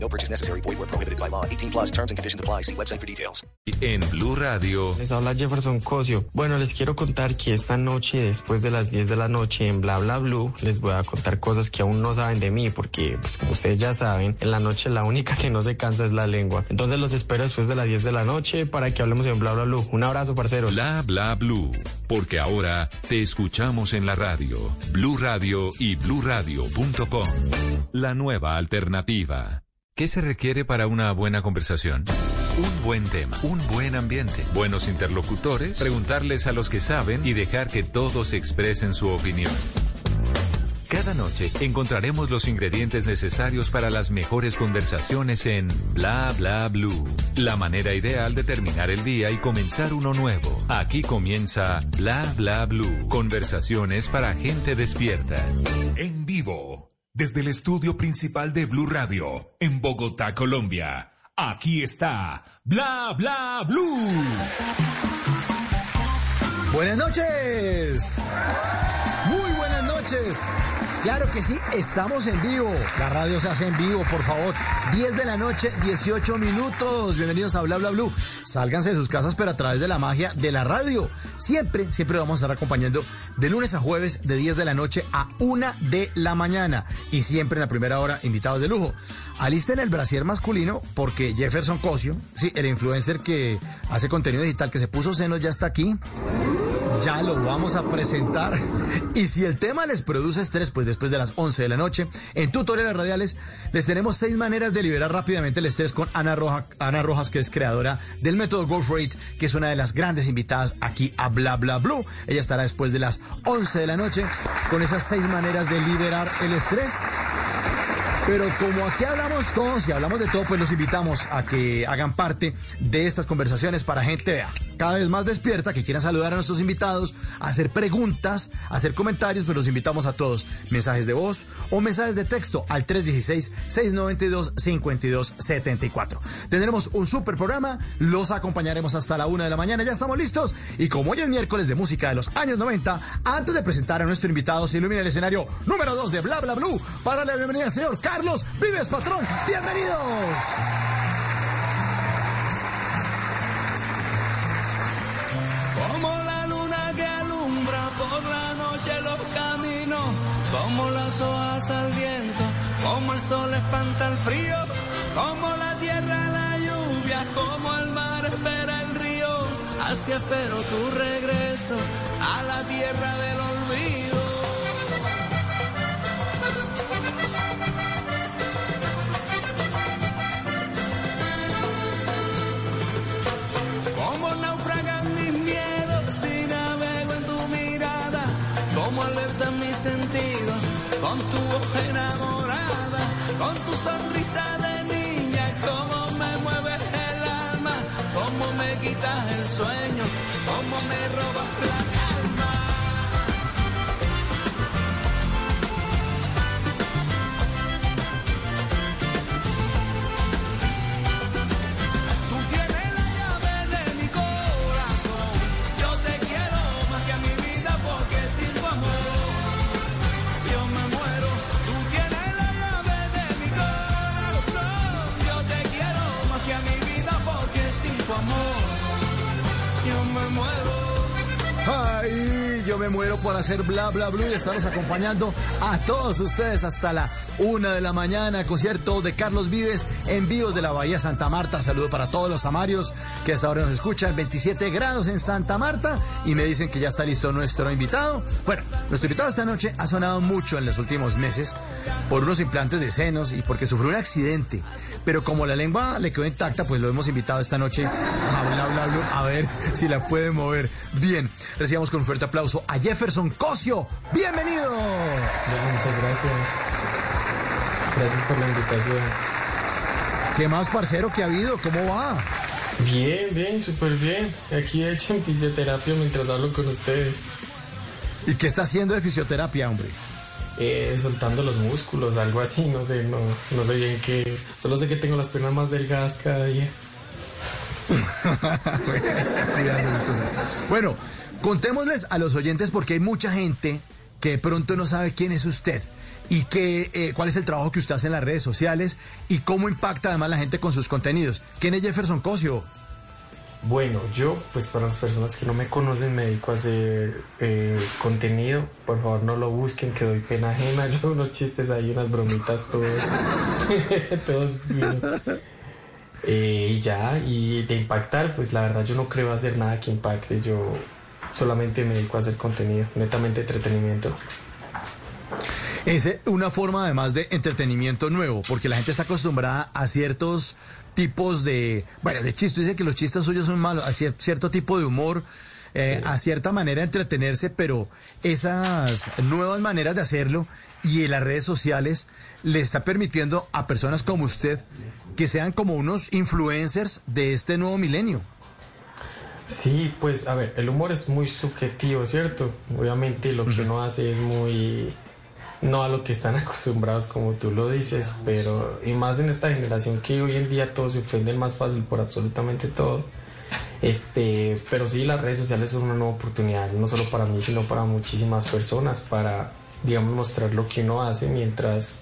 No purchase necessary. Void where prohibited by law. 18 plus terms and conditions apply. See website for details. En Blue Radio. Les habla Jefferson Cosio. Bueno, les quiero contar que esta noche, después de las 10 de la noche en Bla Bla Blue, les voy a contar cosas que aún no saben de mí, porque, pues como ustedes ya saben, en la noche la única que no se cansa es la lengua. Entonces los espero después de las 10 de la noche para que hablemos en Bla Bla Blue. Un abrazo, parceros. Bla Bla Blue. Porque ahora te escuchamos en la radio. Blue Radio y bluradio.com. La nueva alternativa. ¿Qué se requiere para una buena conversación? Un buen tema, un buen ambiente, buenos interlocutores, preguntarles a los que saben y dejar que todos expresen su opinión. Cada noche encontraremos los ingredientes necesarios para las mejores conversaciones en Bla Bla Blue. La manera ideal de terminar el día y comenzar uno nuevo. Aquí comienza Bla Bla Blue. Conversaciones para gente despierta. En vivo, desde el estudio principal de Blue Radio, en Bogotá, Colombia. Aquí está Bla Bla Blue. Buenas noches. Muy buenas noches. Claro que sí, estamos en vivo. La radio se hace en vivo, por favor. 10 de la noche, 18 minutos. Bienvenidos a Bla Bla Blue. Sálganse de sus casas, pero a través de la magia de la radio. Siempre, siempre vamos a estar acompañando de lunes a jueves, de 10 de la noche a 1 de la mañana. Y siempre en la primera hora, invitados de lujo. Alisten el brasier masculino porque Jefferson Cosio, sí, el influencer que hace contenido digital que se puso senos, ya está aquí. Ya lo vamos a presentar. Y si el tema les produce estrés, pues después de las 11 de la noche, en tutoriales radiales, les tenemos seis maneras de liberar rápidamente el estrés con Ana, Roja, Ana Rojas, que es creadora del método Go For It, que es una de las grandes invitadas aquí a Bla Bla Blue. Ella estará después de las 11 de la noche con esas seis maneras de liberar el estrés. Pero como aquí hablamos todos y hablamos de todo, pues los invitamos a que hagan parte de estas conversaciones para gente vea, cada vez más despierta, que quieran saludar a nuestros invitados, hacer preguntas, hacer comentarios, pues los invitamos a todos. Mensajes de voz o mensajes de texto al 316-692-5274. Tendremos un super programa, los acompañaremos hasta la una de la mañana, ya estamos listos. Y como hoy es miércoles de música de los años 90, antes de presentar a nuestro invitado, se ilumina el escenario número 2 de Bla Bla Blue para la bienvenida señor Carlos Vives Patrón. Bienvenidos. Como la luna que alumbra por la noche los caminos, como las hojas al viento, como el sol espanta el frío, como la tierra la lluvia, como el mar espera el río, así espero tu regreso a la tierra del olvido. Con tu voz enamorada, con tu sonrisa de niña, como me mueves el alma, como me quitas el sueño, como me robas la me muero por hacer bla bla blue y estarnos acompañando a todos ustedes hasta la una de la mañana. Concierto de Carlos Vives en vivos de la Bahía Santa Marta. Saludo para todos los amarios que hasta ahora nos escuchan. 27 grados en Santa Marta y me dicen que ya está listo nuestro invitado. Bueno, nuestro invitado esta noche ha sonado mucho en los últimos meses por unos implantes de senos y porque sufrió un accidente. Pero como la lengua le quedó intacta, pues lo hemos invitado esta noche a bla bla blue a ver si la puede mover bien. Recibamos con un fuerte aplauso a Jefferson Cosio. ¡Bienvenido! Ya, muchas gracias. Gracias por la invitación. ¿Qué más, parcero, que ha habido? ¿Cómo va? Bien, bien, súper bien. Aquí he hecho en fisioterapia mientras hablo con ustedes. ¿Y qué está haciendo de fisioterapia, hombre? Eh, soltando los músculos, algo así, no sé, no, no sé bien qué. Solo sé que tengo las piernas más delgadas cada día. bueno, contémosles a los oyentes porque hay mucha gente que de pronto no sabe quién es usted y que, eh, cuál es el trabajo que usted hace en las redes sociales y cómo impacta además la gente con sus contenidos. ¿Quién es Jefferson Cosio? Bueno, yo, pues para las personas que no me conocen, me dedico a hacer eh, contenido. Por favor, no lo busquen, que doy pena ajena. Yo unos chistes ahí, unas bromitas, todos. todos bien. Eh, y ya, y de impactar, pues la verdad yo no creo hacer nada que impacte. Yo solamente me dedico a hacer contenido, netamente entretenimiento. Es una forma además de entretenimiento nuevo, porque la gente está acostumbrada a ciertos tipos de, bueno, de chistes, dice que los chistes suyos son malos, a cier- cierto tipo de humor, eh, a cierta manera de entretenerse, pero esas nuevas maneras de hacerlo y en las redes sociales le está permitiendo a personas como usted que sean como unos influencers de este nuevo milenio. Sí, pues a ver, el humor es muy subjetivo, ¿cierto? Obviamente lo que uno hace es muy... No a lo que están acostumbrados como tú lo dices, pero y más en esta generación que hoy en día todos se ofenden más fácil por absolutamente todo. Este, pero sí, las redes sociales son una nueva oportunidad, no solo para mí, sino para muchísimas personas, para, digamos, mostrar lo que uno hace mientras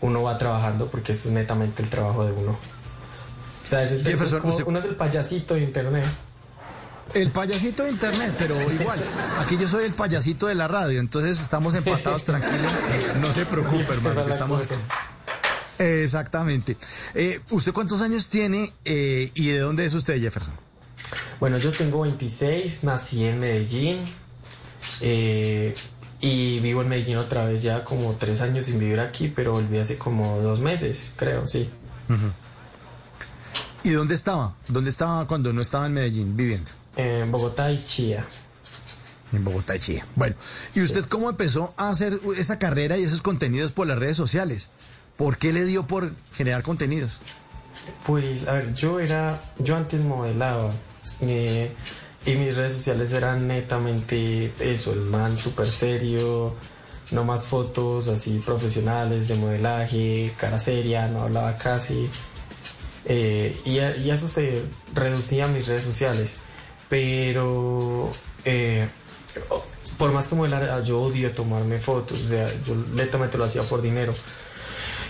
uno va trabajando, porque eso es netamente el trabajo de uno. O sea, es el- Jefferson, como- usted- uno es el payasito de internet. El payasito de internet, pero igual, aquí yo soy el payasito de la radio, entonces estamos empatados, tranquilo, no se preocupe, hermano, que estamos. Exactamente. Eh, ¿Usted cuántos años tiene eh, y de dónde es usted, Jefferson? Bueno, yo tengo 26, nací en Medellín eh, y vivo en Medellín otra vez ya como tres años sin vivir aquí, pero volví hace como dos meses, creo, sí. ¿Y dónde estaba? ¿Dónde estaba cuando no estaba en Medellín viviendo? En Bogotá y Chía. En Bogotá y Chile. Bueno, ¿y usted cómo empezó a hacer esa carrera y esos contenidos por las redes sociales? ¿Por qué le dio por generar contenidos? Pues, a ver, yo era, yo antes modelaba eh, y mis redes sociales eran netamente eso, el man súper serio, no más fotos así profesionales de modelaje, cara seria, no hablaba casi. Eh, y, a- y eso se reducía a mis redes sociales. Pero eh, por más que modelar, yo odio tomarme fotos, o sea, yo netamente lo hacía por dinero.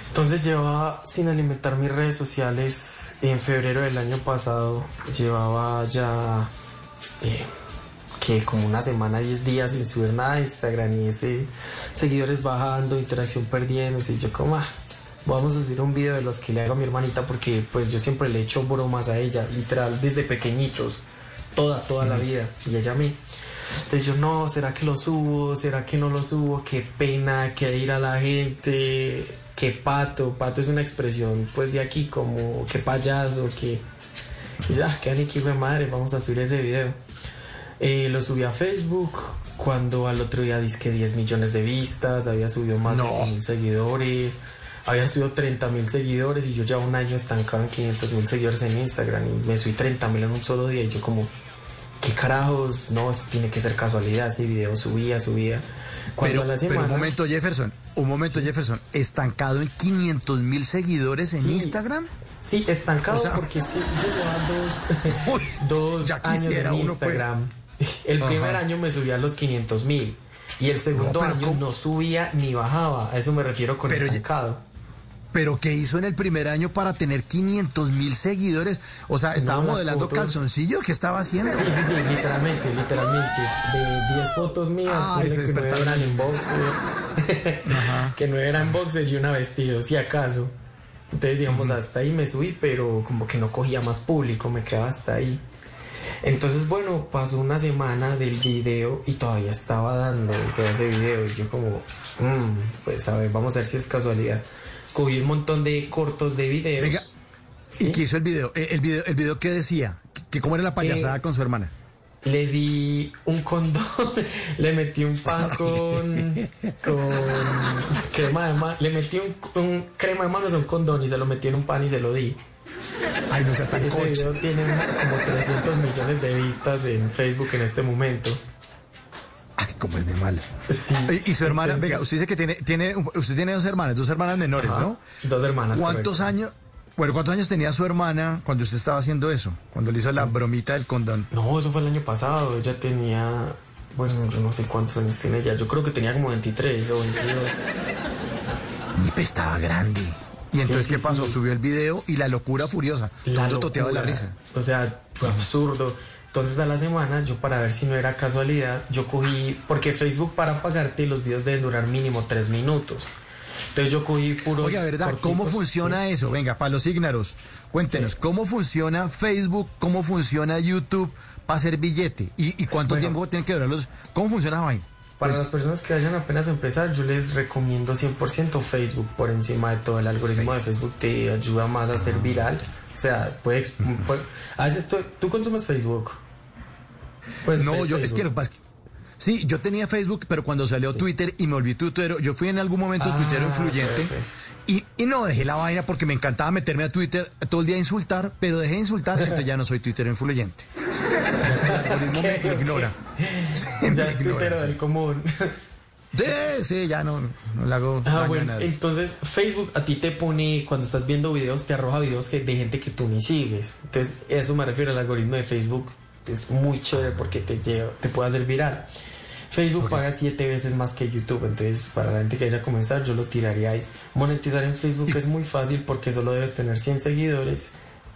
Entonces llevaba sin alimentar mis redes sociales en febrero del año pasado, llevaba ya eh, que como una semana, 10 días sin subir nada a Instagram y ese seguidores bajando, interacción perdiendo, y yo como, ah, vamos a subir un video de los que le hago a mi hermanita porque pues yo siempre le echo bromas a ella, literal, desde pequeñitos, toda, toda la vida, y ella a mí. Entonces yo, no, ¿será que lo subo? ¿Será que no lo subo? Qué pena, qué ir a la gente, qué pato. Pato es una expresión pues de aquí como qué payaso, que... Y ya, qué hijo de madre, vamos a subir ese video. Eh, lo subí a Facebook cuando al otro día disque 10 millones de vistas, había subido más No. de 100 mil seguidores, había subido 30 mil seguidores y yo ya un año estancado en 500 mil seguidores en Instagram y me subí 30 mil en un solo día y yo como, ¿qué carajos? No, esto tiene que ser casualidad, ese video subía, subía. Pero, pero un momento, Jefferson, un momento, Jefferson, estancado en 500 mil seguidores en Sí. Instagram. Sí, estancado O sea- porque es que yo llevaba dos, Uy, dos ya años en uno, pues. Instagram. El primer Ajá. año me subía a los 500 mil y el segundo No, año ¿cómo? no subía ni bajaba. A eso me refiero con Pero ya- estancado. Pero ¿qué hizo en el primer año para tener 500 mil seguidores? O sea, ¿estaba modelando fotos. calzoncillo? ¿Qué estaba haciendo? Sí, sí, sí, literalmente, literalmente. De 10 fotos mías, se que 9 despertaron. eran en boxer. que 9 eran boxer y una vestido, si acaso. Entonces, digamos, hasta ahí me subí, pero como que no cogía más público, me quedaba hasta ahí. Entonces, bueno, pasó una semana del video y todavía estaba dando o sea, ese video. Y yo como, "Mm, pues a ver, vamos a ver si es casualidad. Cogí un montón de cortos de videos. Venga, ¿y ¿sí? qué hizo el video? Eh, ¿El video, el video qué decía? ¿Que- ¿Que cómo era la payasada Eh, con su hermana? Le di un condón, le metí un pan con, con crema de manos, le metí un, un crema de manos a un condón y se lo metí en un pan y se lo di. Ay, no sea tan Ese coche. video tiene como 300 millones de vistas en Facebook en este momento. Como es de. Sí. Y, y su hermana, Entonces- venga, usted dice que tiene, tiene, usted tiene dos hermanas, dos hermanas menores, Ajá, ¿no? Dos hermanas. ¿Cuántos correcto. años? Bueno, ¿cuántos años tenía su hermana cuando usted estaba haciendo eso? Cuando le hizo la bromita del condón. No, eso fue el año pasado. Ella tenía, bueno, yo no sé cuántos años tiene ella. Yo creo que tenía como 23 o 22. Ni pues estaba grande. Y entonces, sí, ¿qué pasó? sí. Subió el video y la locura furiosa. Todo el mundo toteado de la risa. O sea, fue absurdo. Entonces a la semana, yo para ver si no era casualidad, yo cogí, porque Facebook para pagarte los videos deben durar mínimo tres minutos. Entonces yo cogí puros... Oiga, ¿verdad? ¿Cómo funciona sí. eso? Venga, para los ígnaros, cuéntenos, ¿cómo funciona Facebook? ¿Cómo funciona YouTube para hacer billete? ¿Y, y cuánto Bueno. tiempo tienen que durar los...? ¿Cómo funciona Vaina? Para las personas que vayan apenas a empezar, yo les recomiendo 100% Facebook por encima de todo. El algoritmo de Facebook te ayuda más a ser viral. O sea, puede, exp- puede- a veces tú, tú consumes Facebook. Pues No, yo es que lo que pasa es que- Sí, yo tenía Facebook, pero cuando salió Twitter y me volví tuitero, yo fui en algún momento Ah, tuitero influyente. Y, y no dejé la vaina porque me encantaba meterme a Twitter todo el día a insultar, pero dejé de insultar, entonces ya no soy tuitero influyente. El algoritmo me, me ignora. Sí, Ya es tuitero sí. del común. Sí, sí, ya no, no le hago Ah, a entonces Facebook a ti te pone, cuando estás viendo videos, te arroja videos que, de gente que tú ni sigues. Entonces, eso me refiero al algoritmo de Facebook. Es muy chévere porque te lleva, te puede hacer viral. Facebook paga siete veces más que YouTube, entonces para la gente que vaya a comenzar, yo lo tiraría ahí. Monetizar en Facebook es muy fácil porque solo debes tener 100 seguidores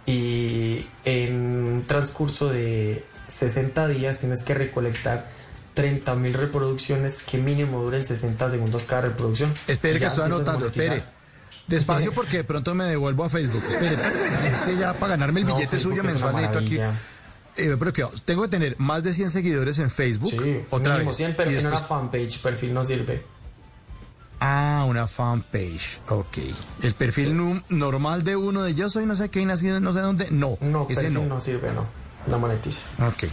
y en un transcurso de 60 días tienes que recolectar 30 mil reproducciones que mínimo duren 60 segundos cada reproducción. Espere que estoy anotando, espere. Despacio porque de pronto me devuelvo a Facebook. Espere, es que ya para ganarme el billete suyo mensual necesito aquí. Eh, pero que tengo que tener más de 100 seguidores en Facebook. Sí, otra vez. 100, pero y en después, una fanpage, perfil no sirve. Ah, una fanpage. Ok. El perfil normal de uno de yo soy no sé qué y nacido no sé dónde. No, No, ese perfil no. no. sirve, no. No monetiza. Ok.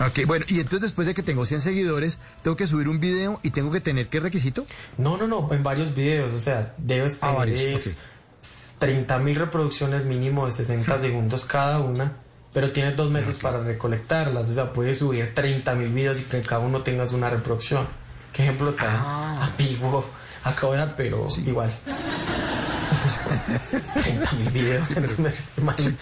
Ok, bueno, y entonces después de que tengo 100 seguidores, tengo que subir un video y tengo que tener qué requisito? No, no, no, en varios videos, o sea, debes Ah, tener varios, es 30 mil reproducciones mínimo de 60 segundos cada una, pero tienes dos meses para recolectarlas, o sea, puedes subir 30 mil videos y que cada uno tengas una reproducción. ¿Qué ejemplo tan Ah. ambiguo acabo de dar, pero igual? 30 mil videos en dos meses, imagínate.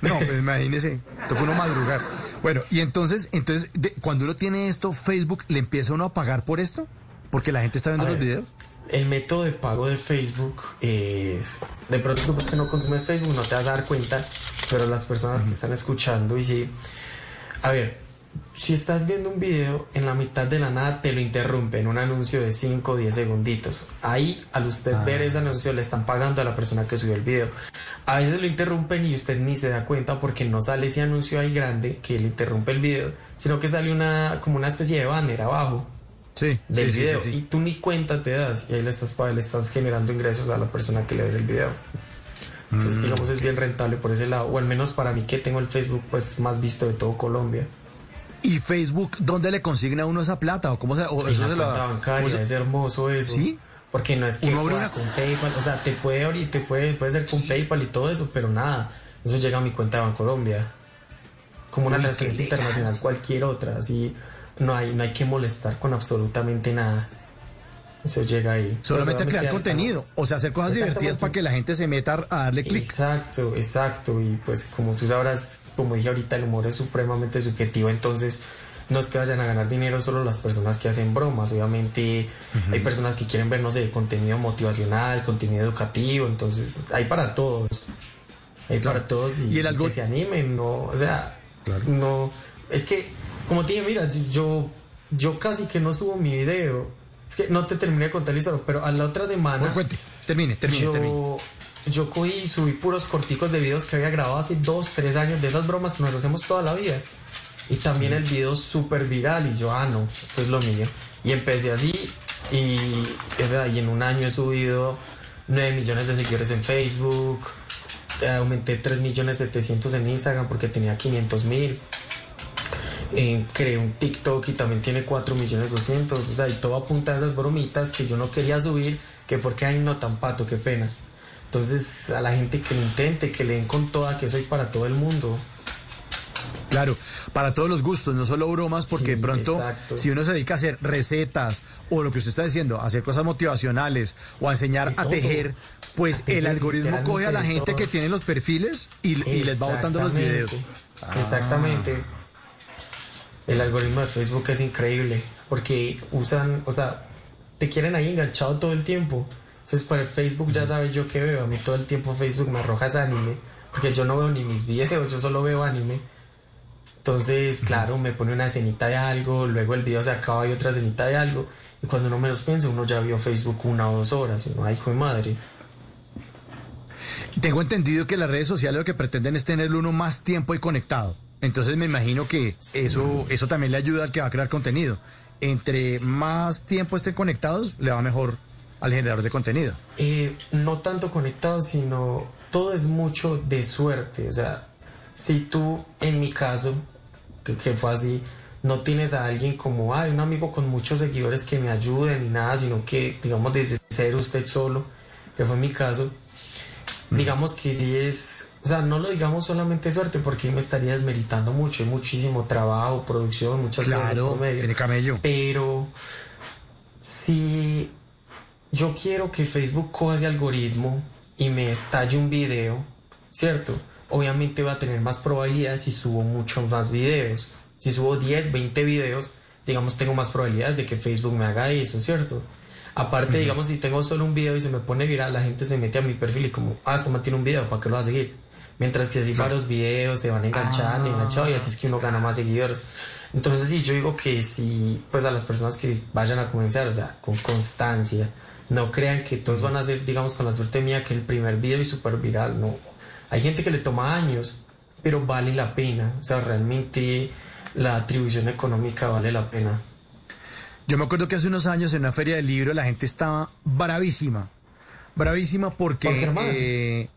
No, pues imagínese, toca uno madrugar. Bueno, y entonces, entonces de- cuando uno tiene esto, Facebook le empieza uno a pagar por esto, porque la gente está viendo A los ver, videos. El método de pago de Facebook es. De pronto tú que no consumes Facebook no te vas a dar cuenta, pero las personas que están escuchando y sí. A ver, si estás viendo un video, en la mitad de la nada te lo interrumpen, un anuncio de 5 o 10 segunditos. Ahí, al usted ver ese anuncio, le están pagando a la persona que subió el video. A veces lo interrumpen y usted ni se da cuenta porque no sale ese anuncio ahí grande que le interrumpe el video, sino que sale una como una especie de banner abajo Sí, del sí, video. sí, y tú ni cuenta te das. Y ahí le estás le estás generando ingresos a la persona que le ves el video. Entonces Mm, digamos es bien rentable por ese lado. O al menos para mí que tengo el Facebook pues más visto de todo Colombia. ¿Y Facebook dónde le consigna a uno esa plata? ¿O cómo se, o eso la se la- bancaria o sea, es hermoso eso. ¿Sí? porque no es que Uno abre una- con PayPal o sea te puede abrir te puede puede ser con PayPal y todo eso pero nada. Eso llega a mi cuenta de Bancolombia. Como una transferencia internacional cualquier otra así no hay no hay que molestar con absolutamente nada eso llega ahí Solamente Pues, crear contenido, o sea, hacer cosas divertidas para que la gente se meta a darle clic. Exacto, exacto. Y pues como tú sabrás, como dije ahorita, el humor es supremamente subjetivo, entonces no es que vayan a ganar dinero solo las personas que hacen bromas. Obviamente hay personas que quieren ver, no sé, contenido motivacional, contenido educativo, entonces hay para todos. Hay Claro. para todos y, Y el y algor- que se animen, no, o sea, Claro. no, es que, como te dije, mira, yo, yo casi que no subo mi video. Es que no te terminé de contar la historia, pero a la otra semana Bueno, cuente, termine, termine, yo, termine. yo cogí y subí puros corticos de videos que había grabado hace dos, tres años de esas bromas que nos hacemos toda la vida. Y también el video súper viral y yo, ah, no, esto es lo mío. Y empecé así y, o sea, y en un año he subido 9 millones de seguidores en Facebook, eh, aumenté 3 millones 700 en Instagram porque tenía 500 mil. Eh, creé un TikTok y también tiene 4 millones 200. O sea, y todo apunta a esas bromitas que yo no quería subir, que porque ay no tan pato, qué pena. Entonces, a la gente que lo intente, que leen con toda, que soy para todo el mundo. Claro, para todos los gustos, no solo bromas, porque Sí, de pronto, exacto. si uno se dedica a hacer recetas o lo que usted está diciendo, a hacer cosas motivacionales o a enseñar a tejer, pues A tejer, el algoritmo coge a la gente que todo. tiene los perfiles y, y les va botando los Exactamente. videos. Ah. El algoritmo de Facebook es increíble porque usan, o sea, te quieren ahí enganchado todo el tiempo. Entonces, por el Facebook ya sabes yo qué veo. A mí todo el tiempo Facebook me arroja ese anime porque yo no veo ni mis videos, yo solo veo anime. Entonces, claro, me pone una escenita de algo, luego el video se acaba y otra escenita de algo. Y cuando uno menos piensa, uno ya vio Facebook una o dos horas. Y uno, ay, hijo de madre. Tengo entendido que las redes sociales lo que pretenden es tenerlo uno más tiempo y conectado. Entonces me imagino que eso, eso también le ayuda al que va a crear contenido. Entre más tiempo estén conectados, le va mejor al generador de contenido. Eh, no tanto conectado, sino todo es mucho de suerte. O sea, si tú, en mi caso, que, que fue así, no tienes a alguien como, hay un amigo con muchos seguidores que me ayuden ni nada, sino que, digamos, desde cero usted solo, que fue mi caso, digamos que sí es, o sea, no lo digamos solamente suerte, porque me estaría desmeritando mucho, hay muchísimo trabajo, producción, muchas cosas Claro, medio. tiene camello. Pero si yo quiero que Facebook coja ese algoritmo y me estalle un video, ¿cierto? Obviamente va a tener más probabilidades si subo muchos más videos. Si subo 10, 20 videos, digamos, tengo más probabilidades de que Facebook me haga eso, ¿cierto? Aparte, digamos, si tengo solo un video y se me pone viral, la gente se mete a mi perfil y como, ah, este man tiene un video, ¿para qué lo va a seguir? Mientras que si varios videos se van enganchando, Ah. enganchando, y así es que uno gana más seguidores. Entonces, sí, yo digo que si, pues a las personas que vayan a comenzar, o sea, con constancia, no crean que todos van a ser, digamos, con la suerte mía, que el primer video es súper viral, no. Hay gente que le toma años, pero vale la pena, o sea, realmente la atribución económica vale la pena. Yo me acuerdo que hace unos años en una feria del libro la gente estaba bravísima. Bravísima porque...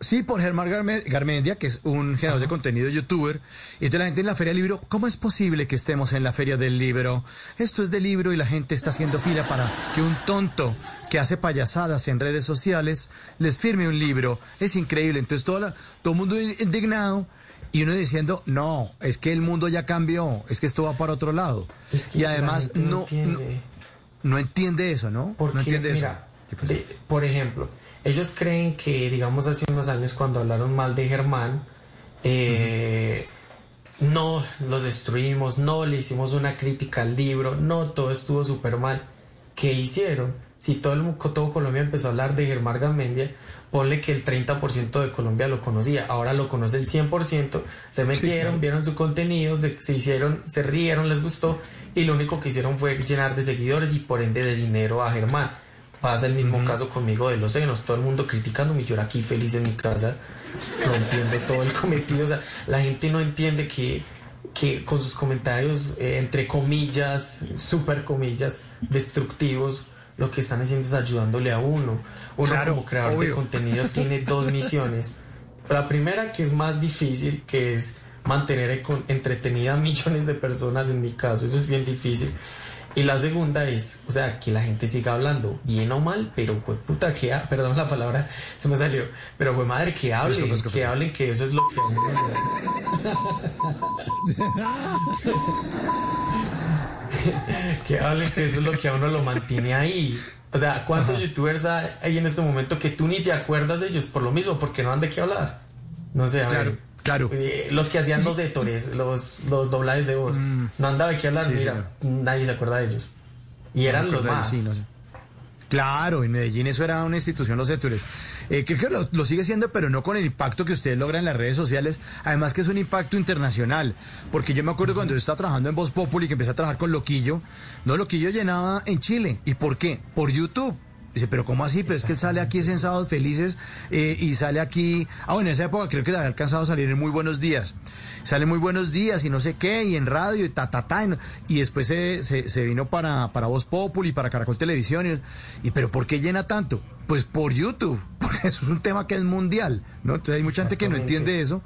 sí, por Germán Garme- Garmendia, que es un generador de contenido youtuber. Y entonces la gente en la feria del libro, ¿cómo es posible que estemos en la feria del libro? Esto es del libro y la gente está haciendo fila para que un tonto que hace payasadas en redes sociales les firme un libro. Es increíble. Entonces todo, la- todo el mundo indignado. Y uno diciendo, no, es que el mundo ya cambió, es que esto va para otro lado. Es que y además no, no, entiende. no entiende eso, ¿no? Porque, no entiende mira, eso. De- por ejemplo, ellos creen que, digamos, hace unos años cuando hablaron mal de Germán, eh, no los destruimos, no le hicimos una crítica al libro, no, todo estuvo súper mal. ¿Qué hicieron? Si todo, el, todo Colombia empezó a hablar de Germán Garmendia, ponle que el 30% de Colombia lo conocía, ahora lo conoce el 100%, se metieron, claro. vieron su contenido, se, se hicieron, se rieron, les gustó, y lo único que hicieron fue llenar de seguidores y por ende de dinero a Germán. Pasa el mismo caso conmigo de los senos, todo el mundo criticándome yo era aquí feliz en mi casa, rompiendo todo el cometido. O sea, la gente no entiende que, que con sus comentarios, eh, entre comillas, super comillas, destructivos, lo que están haciendo es ayudándole a uno. Uno Claro, como creador de obvio. contenido tiene dos misiones. La primera que es más difícil, que es mantener econ- entretenida a millones de personas en mi caso, eso es bien difícil. Y la segunda es, o sea, que la gente siga hablando, bien o mal, pero fue puta que, ha- perdón la palabra, se me salió, pero fue madre que hablen, que hablen que eso es lo que a uno le- que hablen que eso es lo que a uno lo mantiene ahí. O sea, ¿cuántos youtubers hay en este momento que tú ni te acuerdas de ellos por lo mismo, porque no han de qué hablar? No sé, a Claro, ver. Claro. Eh, los que hacían los hétores, los, los doblajes de voz, no han dado de qué hablar, Mm. Sí, mira, nadie se acuerda de ellos. Y eran los más. Sí, no sé. Claro, en Medellín eso era una institución, los études. Eh, creo que lo, lo sigue siendo, pero no con el impacto que ustedes logran en las redes sociales. Además que es un impacto internacional. Porque yo me acuerdo cuando yo estaba trabajando en Voz Populi, que empecé a trabajar con Loquillo. No, Loquillo llenaba en Chile. ¿Y por qué? Por YouTube. Dice, pero ¿cómo así? Pero es que él sale aquí en Sábados Felices eh, y sale aquí... Ah, bueno, en esa época creo que había alcanzado a salir en Muy Buenos Días. Sale Muy Buenos Días y no sé qué, y en radio y ta, ta, ta. Y, después se, se, se vino para, para Voz Populi, para Caracol Televisión. Y, y, ¿pero por qué llena tanto? Pues por YouTube, porque eso es un tema que es mundial, ¿no? Entonces hay mucha gente que no entiende eso.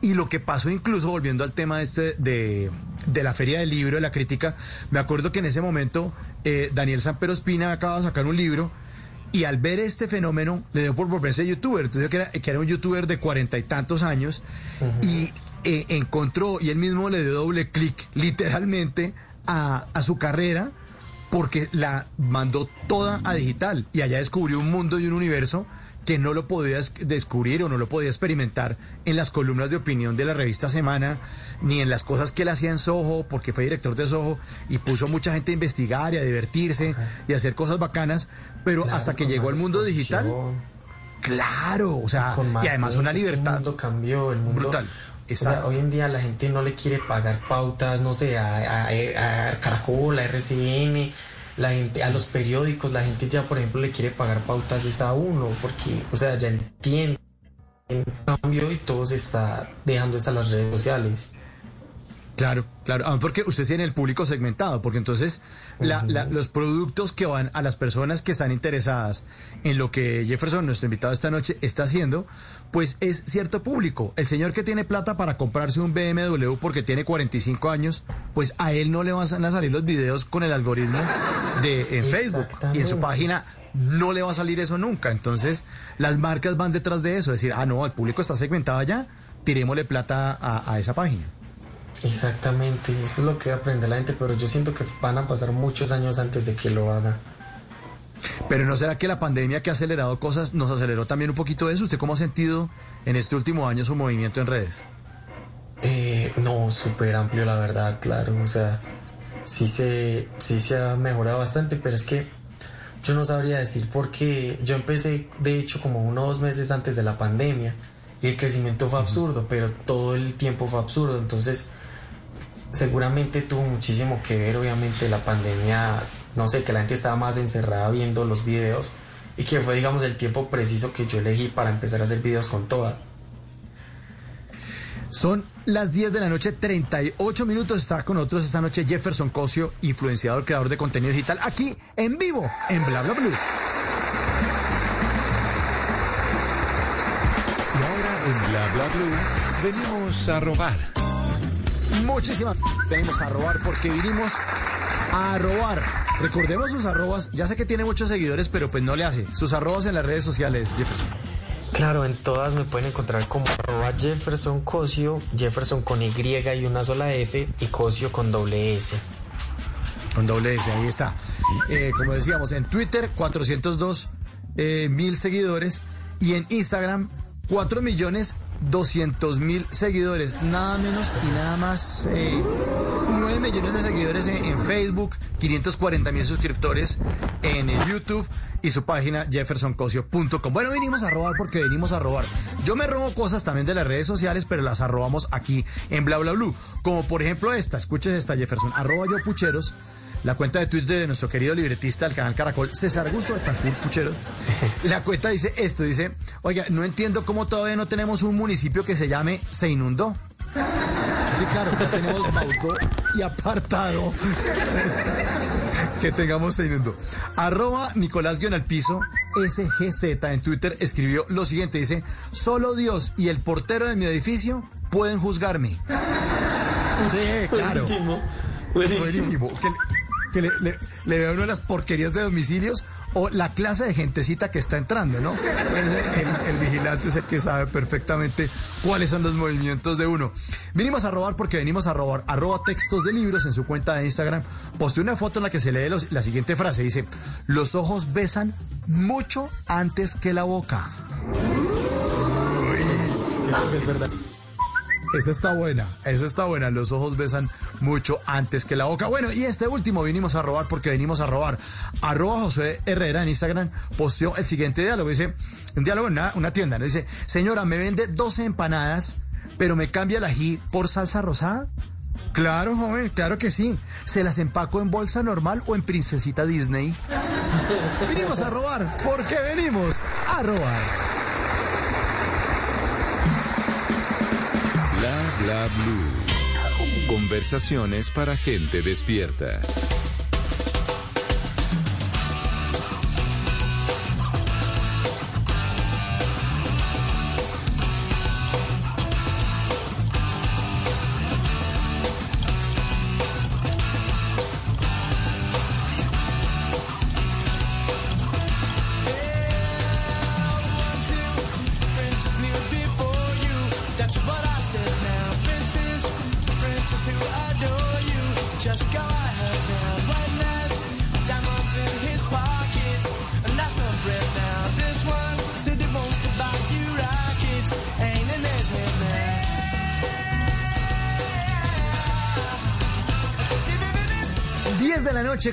Y lo que pasó incluso, volviendo al tema este de, de la feria del libro, de la crítica, me acuerdo que en ese momento eh, Daniel Sampero Espina acaba de sacar un libro Y al ver este fenómeno, le dio por volverse youtuber. Entonces, que era, que era un youtuber de cuarenta y tantos años y eh, encontró, y él mismo le dio doble clic, literalmente, a, a su carrera, porque la mandó toda a digital. Y allá descubrió un mundo y un universo que no lo podía des- descubrir o no lo podía experimentar en las columnas de opinión de la revista Semana, ni en las cosas que él hacía en Soho, porque fue director de Soho y puso mucha gente a investigar y a divertirse y a hacer cosas bacanas, pero Claro, hasta que llegó al mundo digital, claro, o sea, y además una libertad El mundo cambió, el mundo. brutal. O sea, hoy en día la gente no le quiere pagar pautas, no sé, a, a- a Caracol, a RCN, la gente, a los periódicos, la gente ya, por ejemplo, le quiere pagar pautas es a uno, porque, o sea, ya entiende el cambio y todo se está dejando es a las redes sociales. Claro, claro. Ah, porque usted tiene el público segmentado, porque entonces la- la- los productos que van a las personas que están interesadas en lo que Jefferson, nuestro invitado esta noche, está haciendo, pues es cierto público. El señor que tiene plata para comprarse un BMW porque tiene 45 años, pues a él no le van a salir los videos con el algoritmo de en Facebook y en su página no le va a salir eso nunca. Entonces las marcas van detrás de eso, decir, ah, no, el público está segmentado allá, tirémosle plata a- a esa página. Exactamente, eso es lo que aprende la gente, pero yo siento que van a pasar muchos años antes de que lo haga. Pero ¿no será que la pandemia que ha acelerado cosas nos aceleró también un poquito eso? ¿Usted cómo ha sentido en este último año su movimiento en redes? Eh, no, súper amplio, la verdad, claro. O sea, sí se, sí se ha mejorado bastante, pero es que yo no sabría decir porque yo empecé, de hecho, como uno o dos meses antes de la pandemia y el crecimiento fue absurdo, pero todo el tiempo fue absurdo. Entonces, seguramente tuvo muchísimo que ver, obviamente, la pandemia. No sé, que la gente estaba más encerrada viendo los videos y que fue, digamos, el tiempo preciso que yo elegí para empezar a hacer videos con toda. Son las 10 de la noche, 38 minutos. Está con nosotros esta noche Jefferson Cosio, influenciador, creador de contenido digital, aquí en vivo, en Bla Bla Blue. Y ahora en Bla Bla Blue venimos a robar. Muchísimas venimos a robar porque vinimos a robar. Recordemos sus arrobas. Ya sé que tiene muchos seguidores, pero pues no le hace. Sus arrobas en las redes sociales, Jefferson. Claro, en todas me pueden encontrar como arroba Jefferson Cosio, Jefferson con Y y una sola F y Cosio con doble S. Con doble S, ahí está. Eh, como decíamos, en Twitter 402 eh, mil seguidores y en Instagram 4 millones 200 mil seguidores. Nada menos y nada más. eh, 9 millones de seguidores en, en Facebook, 540 mil suscriptores en eh, YouTube y su página jeffersoncosio.com. Bueno, venimos a robar porque venimos a robar. Yo me robo cosas también de las redes sociales, pero las arrobamos aquí en Bla Bla Blue. Como por ejemplo esta, escuches esta Jefferson, arroba yo pucheros. La cuenta de Twitter de nuestro querido libretista del canal Caracol, César Gusto de Tancur Puchero. La cuenta dice esto, dice, oiga, no entiendo cómo todavía no tenemos un municipio que se llame Se Inundó. Sí, claro, ya tenemos baudo y apartado. que tengamos se inundó. Arroba Nicolás Guión al piso, SGZ en Twitter escribió lo siguiente, dice, solo Dios y el portero de mi edificio pueden juzgarme. Sí, claro. Buenísimo, buenísimo. Buenísimo. Que, le- le, le, vea uno de las porquerías de domicilios o la clase de gentecita que está entrando, ¿no? Pues, El, el vigilante es el que sabe perfectamente cuáles son los movimientos de uno. Vinimos a robar porque venimos a robar. Arroba textos de libros en su cuenta de Instagram. Posté una foto en la que se lee los- la siguiente frase. Dice, los ojos besan mucho antes que la boca. Es verdad. Esa está buena, esa está buena. Los ojos besan mucho antes que la boca. Bueno, y este último vinimos a robar porque venimos a robar. Arroba José Herrera en Instagram posteó el siguiente diálogo. Dice, un diálogo en una, tienda, ¿no? Dice, señora, me vende 12 empanadas, pero me cambia el ají por salsa rosada. Claro, joven, claro que sí. ¿Se las empaco en bolsa normal o en princesita Disney? Vinimos a robar porque venimos a robar. Blue. Conversaciones para gente despierta.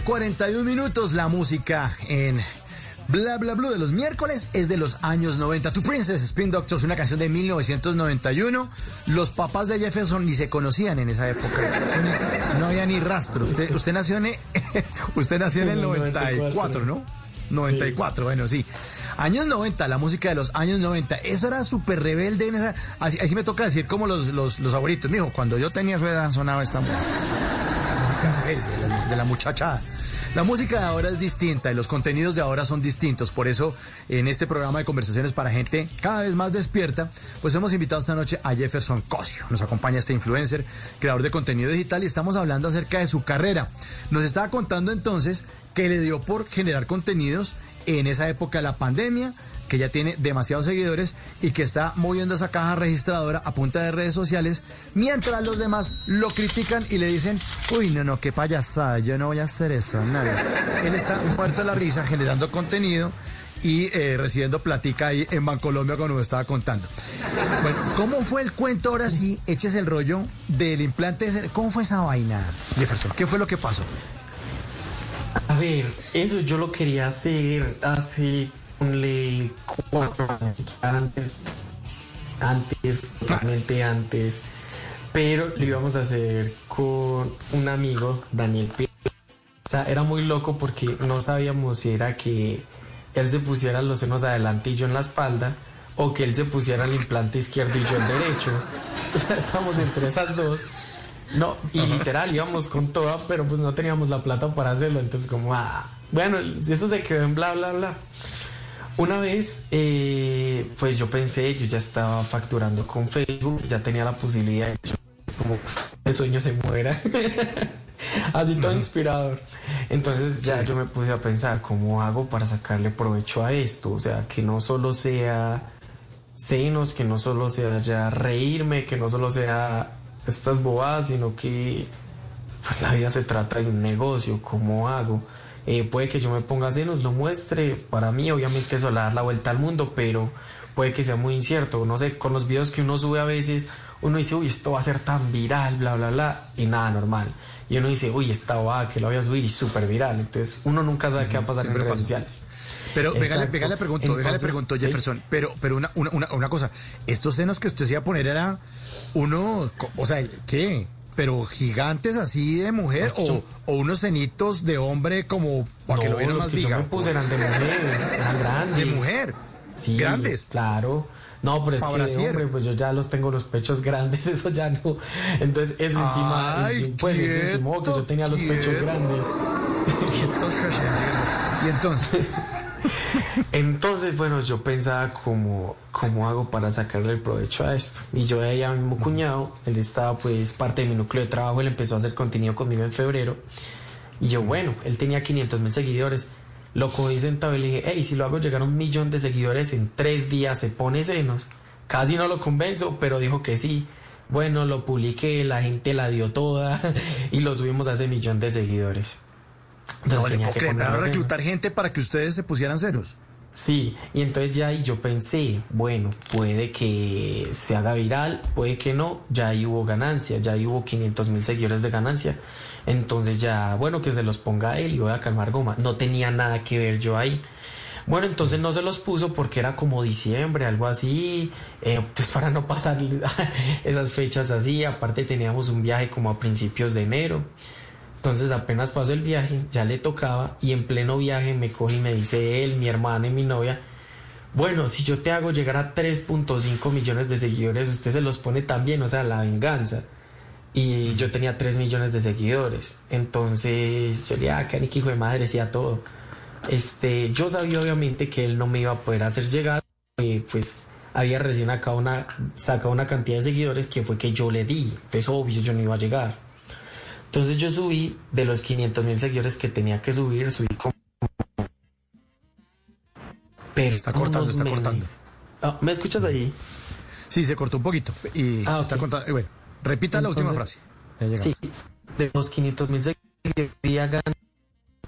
41 minutos. La música en Bla Bla Blue de los miércoles es de los años 90. Tu Princess Spin Doctors, una canción de 1991. Los papás de Jefferson ni se conocían en esa época. No había ni rastro. Usted, usted nació en, usted nació en el 94, ¿no? 94, bueno, sí. Años 90, la música de los años 90. Eso era súper rebelde. En esa, así, así me toca decir como los, los, los abuelitos. Mijo, cuando yo tenía su edad sonaba esta música. De la, de la muchachada. La música de ahora es distinta y los contenidos de ahora son distintos. Por eso, en este programa de conversaciones para gente cada vez más despierta, pues hemos invitado esta noche a Jefferson Cosio. Nos acompaña este influencer, creador de contenido digital, y estamos hablando acerca de su carrera. Nos estaba contando entonces que le dio por generar contenidos en esa época de la pandemia que ya tiene demasiados seguidores y que está moviendo esa caja registradora a punta de redes sociales, mientras los demás lo critican y le dicen, uy, no, no, qué payasada, yo no voy a hacer eso, nada. Él está muerto de la risa generando contenido y eh, recibiendo platica ahí en Bancolombia como nos estaba contando. Bueno, ¿cómo fue el cuento ahora sí? Eches el rollo del implante de. ¿Cómo fue esa vaina, Jefferson? ¿Qué fue lo que pasó? A ver, eso yo lo quería hacer hace ponle cuatro antes, antes, totalmente antes, pero lo íbamos a hacer con un amigo, Daniel P. O sea, era muy loco porque no sabíamos si era que él se pusiera los senos adelante y yo en la espalda, o que él se pusiera el implante izquierdo y yo el derecho. O sea, estábamos entre esas dos. No, y literal íbamos con toda, pero pues no teníamos la plata para hacerlo, entonces como, ah, bueno, eso se quedó en bla, bla, bla. Una vez, eh, pues yo pensé, yo ya estaba facturando con Facebook, ya tenía la posibilidad de como el sueño se muera. Así todo inspirador. Entonces ya yo me puse a pensar, ¿cómo hago para sacarle provecho a esto? O sea, que no solo sea senos, que no solo sea ya reírme, que no solo sea estas bobadas, sino que pues la vida se trata de un negocio, ¿cómo hago? Eh, puede que yo me ponga senos, lo muestre, para mí obviamente eso le da la vuelta al mundo, pero puede que sea muy incierto, no sé, con los videos que uno sube a veces, uno dice, uy, esto va a ser tan viral, bla, bla, bla, y nada, normal. Y uno dice, uy, esta va, que lo voy a subir y súper viral. Entonces, uno nunca sabe qué va a pasar en redes sociales. Pero venga, le pregunto, venga, le Entonces, pregunto, ¿sí? Jefferson, pero, pero una, una, una, cosa, estos senos que usted se iba a poner era uno, o sea, ¿qué? Pero gigantes así de mujer o, son- o unos cenitos de hombre como para que lo los más que yo viga. me puse eran de mujer, eran grandes. De mujer. Sí, Grandes. Claro. No, pero es Pa' que, hombre, pues yo ya los tengo los pechos grandes, eso ya no. Entonces, eso encima, Ay, encima- pues eso encima que yo quieto, tenía los pechos quieto. grandes. Y entonces, Entonces, bueno, yo pensaba como, ¿cómo hago para sacarle el provecho a esto? Y yo veía a mi mismo cuñado, él estaba pues parte de mi núcleo de trabajo, él empezó a hacer contenido conmigo en febrero. Y yo, bueno, él tenía 500 mil seguidores. Lo cogí sentado y le dije, hey, si lo hago llegar a un millón de seguidores en tres días, se pone senos. Casi no lo convenzo, pero dijo que sí. Bueno, lo publiqué, la gente la dio toda y lo subimos a ese millón de seguidores. No le puedo creer, reclutar gente para que ustedes se pusieran ceros. Sí, y entonces ya ahí yo pensé, bueno, puede que se haga viral, puede que no, ya ahí hubo ganancia, ya ahí hubo 500 mil seguidores de ganancia. Entonces ya, bueno, que se los ponga él y voy a calmar goma. No tenía nada que ver yo ahí. Bueno, entonces no se los puso porque era como diciembre, algo así. Eh, entonces para no pasar esas fechas así, aparte teníamos un viaje como a principios de enero. Entonces apenas pasó el viaje, ya le tocaba y en pleno viaje me coge y me dice él, mi hermana y mi novia, bueno, si yo te hago llegar a 3.5 millones de seguidores, usted se los pone también, o sea, la venganza. Y yo tenía 3 millones de seguidores. Entonces yo le dije, ah, que hijo de madre, decía todo. Este, yo sabía obviamente que él no me iba a poder hacer llegar, eh, pues había recién sacado una, sacado una cantidad de seguidores que fue que yo le di. Entonces obvio yo no iba a llegar. Entonces yo subí de los 500 mil seguidores que tenía que subir, subí como... Pero Está cortando, está memes. cortando. Ah, ¿Me escuchas ahí? Sí, se cortó un poquito y Ah, está ok. contando. eh, Bueno, repita la última frase. Ya. Sí. de los 500 mil seguidores ganar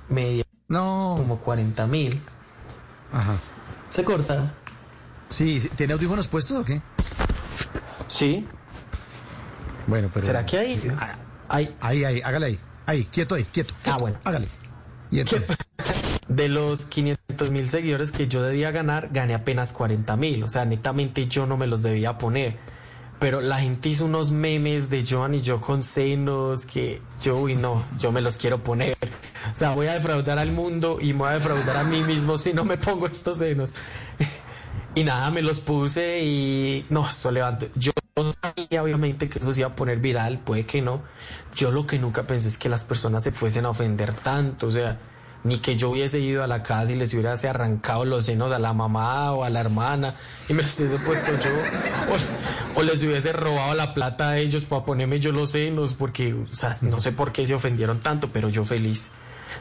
media No. como 40 mil. Ajá. ¿Se corta? Sí, sí, ¿tiene audífonos puestos o qué? Sí. Bueno, pero. ¿Será que hay? Ah, hay Ahí, ahí, hágale ahí. Ahí, quieto ahí, quieto. quieto. Ah, bueno. Hágale. Y entonces. de los 500 mil seguidores que yo debía ganar, gané apenas 40 mil. O sea, netamente yo no me los debía poner. Pero la gente hizo unos memes de Joan y yo con senos que yo, uy, no, yo me los quiero poner. O sea, voy a defraudar al mundo y me voy a defraudar a mí mismo si no me pongo estos senos. Y nada, me los puse y no, esto levanto. Yo sabía obviamente que eso se iba a poner viral, puede que no. Yo lo que nunca pensé es que las personas se fuesen a ofender tanto, o sea, ni que yo hubiese ido a la casa y les hubiese arrancado los senos a la mamá o a la hermana y me los hubiese puesto yo, o, les hubiese robado la plata a ellos para ponerme yo los senos, porque, o sea, no sé por qué se ofendieron tanto, pero yo feliz.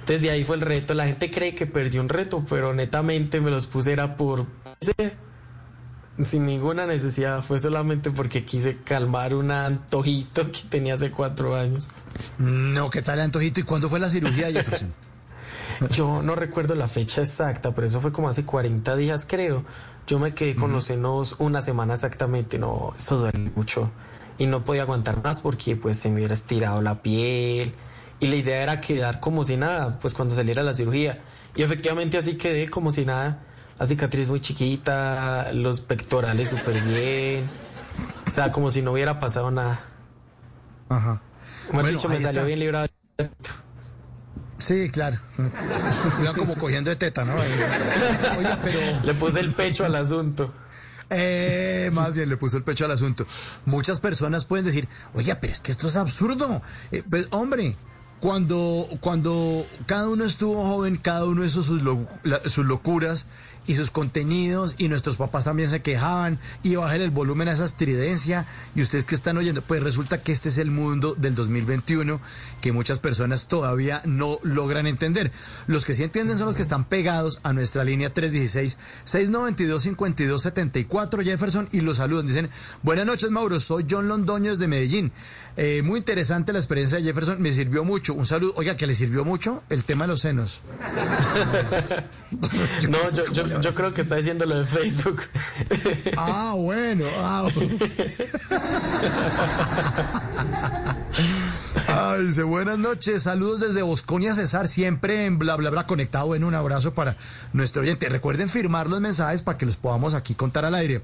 Entonces de ahí fue el reto. La gente cree que perdió un reto, pero netamente me los puse era por... Sin ninguna necesidad, fue solamente porque quise calmar un antojito que tenía hace cuatro años. No, ¿qué tal, Antojito? ¿Y cuándo fue la cirugía, Jefferson? Yo no recuerdo la fecha exacta, pero eso fue como hace 40 días, creo. Yo me quedé con los senos una semana exactamente, no, eso duele mucho. Y no podía aguantar más porque pues se me hubiera estirado la piel. Y la idea era quedar como si nada, pues cuando saliera la cirugía. Y efectivamente así quedé como si nada. La cicatriz muy chiquita, los pectorales súper bien. O sea, como si no hubiera pasado nada. Ajá. Mejor Bueno, dicho, me salió está. bien librado. Sí, claro. Iban como cogiendo de teta, ¿no? Oiga, pero. Le puse el pecho al asunto. Eh, más bien le puso el pecho al asunto. Muchas personas pueden decir, oye, pero es que esto es absurdo. Eh, pues, hombre, cuando, cuando cada uno estuvo joven, cada uno hizo sus, lo- la- sus locuras y sus contenidos y nuestros papás también se quejaban y bajar el volumen a esa estridencia y ustedes que están oyendo, pues resulta que este es el mundo del 2021 que muchas personas todavía no logran entender. Los que sí entienden son los que están pegados a nuestra línea 316-692-5274 Jefferson y los saludan. Dicen, buenas noches Mauro, soy John Londoño desde Medellín. Eh, muy interesante la experiencia de Jefferson, me sirvió mucho. Un saludo, oiga, que le sirvió mucho el tema de los senos. No, yo, yo, yo creo que está diciendo lo de Facebook. Ah, bueno. Ah, bueno. Ay, dice, buenas noches, saludos desde Bosconia Cesar, siempre en bla bla bla conectado. Bueno, un abrazo para nuestro oyente. Recuerden firmar los mensajes para que los podamos aquí contar al aire.